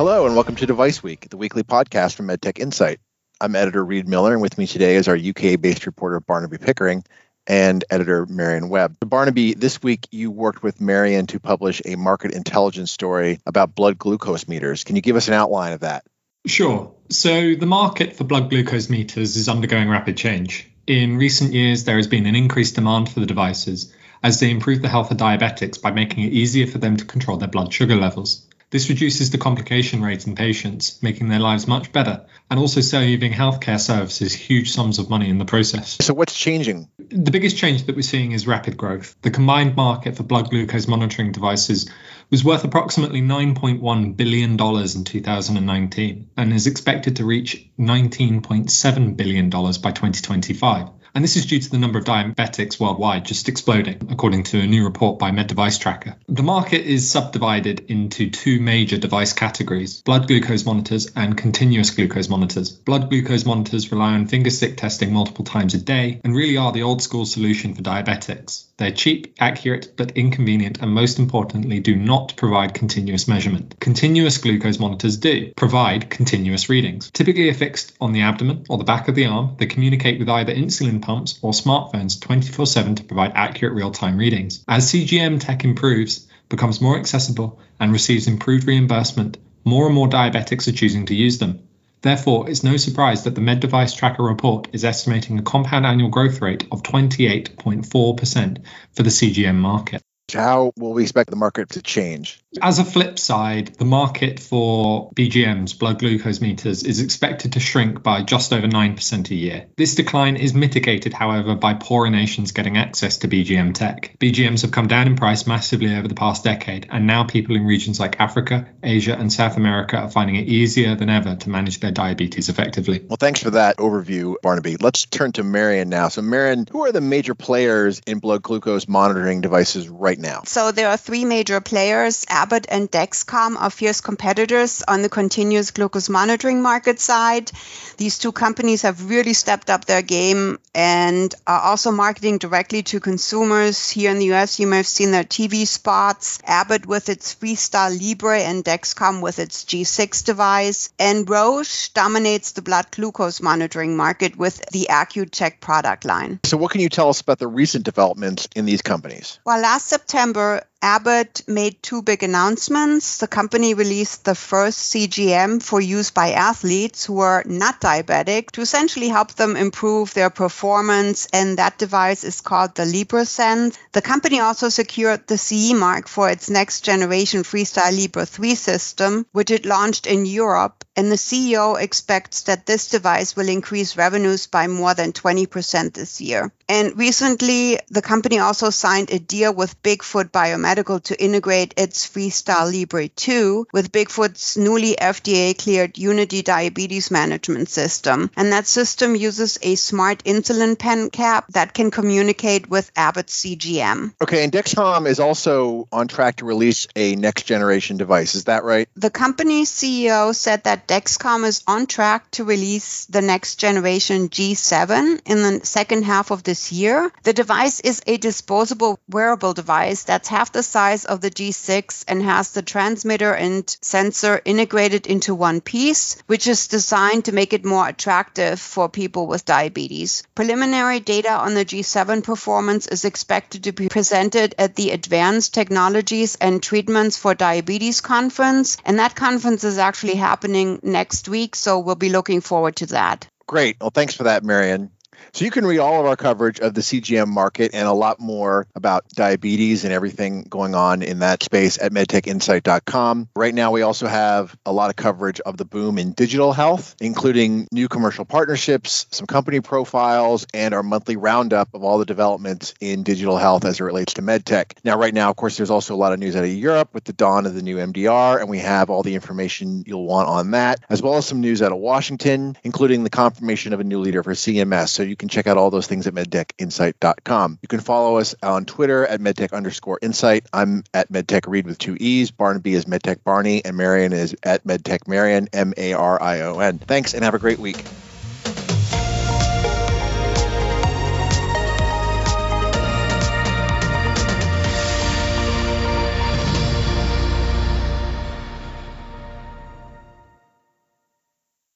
Hello, and welcome to Device Week, the weekly podcast from MedTech Insight. I'm editor Reed Miller, and with me today is our UK based reporter Barnaby Pickering and editor Marion Webb. Barnaby, this week you worked with Marion to publish a market intelligence story about blood glucose meters. Can you give us an outline of that? Sure. So, the market for blood glucose meters is undergoing rapid change. In recent years, there has been an increased demand for the devices as they improve the health of diabetics by making it easier for them to control their blood sugar levels. This reduces the complication rate in patients, making their lives much better, and also saving healthcare services huge sums of money in the process. So, what's changing? The biggest change that we're seeing is rapid growth. The combined market for blood glucose monitoring devices was worth approximately $9.1 billion in 2019 and is expected to reach $19.7 billion by 2025. And this is due to the number of diabetics worldwide just exploding, according to a new report by Med Device Tracker. The market is subdivided into two major device categories blood glucose monitors and continuous glucose monitors. Blood glucose monitors rely on finger stick testing multiple times a day and really are the old school solution for diabetics. They're cheap, accurate, but inconvenient, and most importantly, do not provide continuous measurement. Continuous glucose monitors do provide continuous readings. Typically affixed on the abdomen or the back of the arm, they communicate with either insulin pumps or smartphones 24 7 to provide accurate real time readings. As CGM tech improves, becomes more accessible, and receives improved reimbursement, more and more diabetics are choosing to use them. Therefore, it's no surprise that the Med Device Tracker report is estimating a compound annual growth rate of 28.4% for the CGM market. How will we expect the market to change? As a flip side, the market for BGMs, blood glucose meters, is expected to shrink by just over 9% a year. This decline is mitigated, however, by poorer nations getting access to BGM tech. BGMs have come down in price massively over the past decade, and now people in regions like Africa, Asia, and South America are finding it easier than ever to manage their diabetes effectively. Well, thanks for that overview, Barnaby. Let's turn to Marion now. So, Marion, who are the major players in blood glucose monitoring devices right now? So, there are three major players. Abbott and Dexcom are fierce competitors on the continuous glucose monitoring market side. These two companies have really stepped up their game and are also marketing directly to consumers. Here in the US, you may have seen their TV spots. Abbott with its Freestyle Libre and Dexcom with its G6 device. And Roche dominates the blood glucose monitoring market with the Accu-Chek product line. So, what can you tell us about the recent developments in these companies? Well, last September, Abbott made two big announcements. The company released the first CGM for use by athletes who are not diabetic to essentially help them improve their performance, and that device is called the LibreSense. The company also secured the CE mark for its next generation Freestyle Libre 3 system, which it launched in Europe, and the CEO expects that this device will increase revenues by more than 20% this year. And recently, the company also signed a deal with Bigfoot Biomedical to integrate its Freestyle Libre 2 with Bigfoot's newly FDA cleared Unity diabetes management system. And that system uses a smart insulin pen cap that can communicate with Abbott's CGM. Okay, and Dexcom is also on track to release a next generation device. Is that right? The company's CEO said that Dexcom is on track to release the next generation G7 in the second half of this year. The device is a disposable wearable device that's half the size of the G6 and has the transmitter and sensor integrated into one piece, which is designed to make it more attractive for people with diabetes. Preliminary data on the G7 performance is expected to be presented at the Advanced Technologies and Treatments for Diabetes conference, and that conference is actually happening next week, so we'll be looking forward to that. Great. Well, thanks for that, Marion. So you can read all of our coverage of the CGM market and a lot more about diabetes and everything going on in that space at medtechinsight.com. Right now, we also have a lot of coverage of the boom in digital health, including new commercial partnerships, some company profiles, and our monthly roundup of all the developments in digital health as it relates to medtech. Now, right now, of course, there's also a lot of news out of Europe with the dawn of the new MDR, and we have all the information you'll want on that, as well as some news out of Washington, including the confirmation of a new leader for CMS. So you can check out all those things at medtechinsight.com. You can follow us on Twitter at medtech underscore insight. I'm at medtech Reed with two E's. Barnaby is medtech Barney, and Marion is at medtech Marion, M A R I O N. Thanks and have a great week.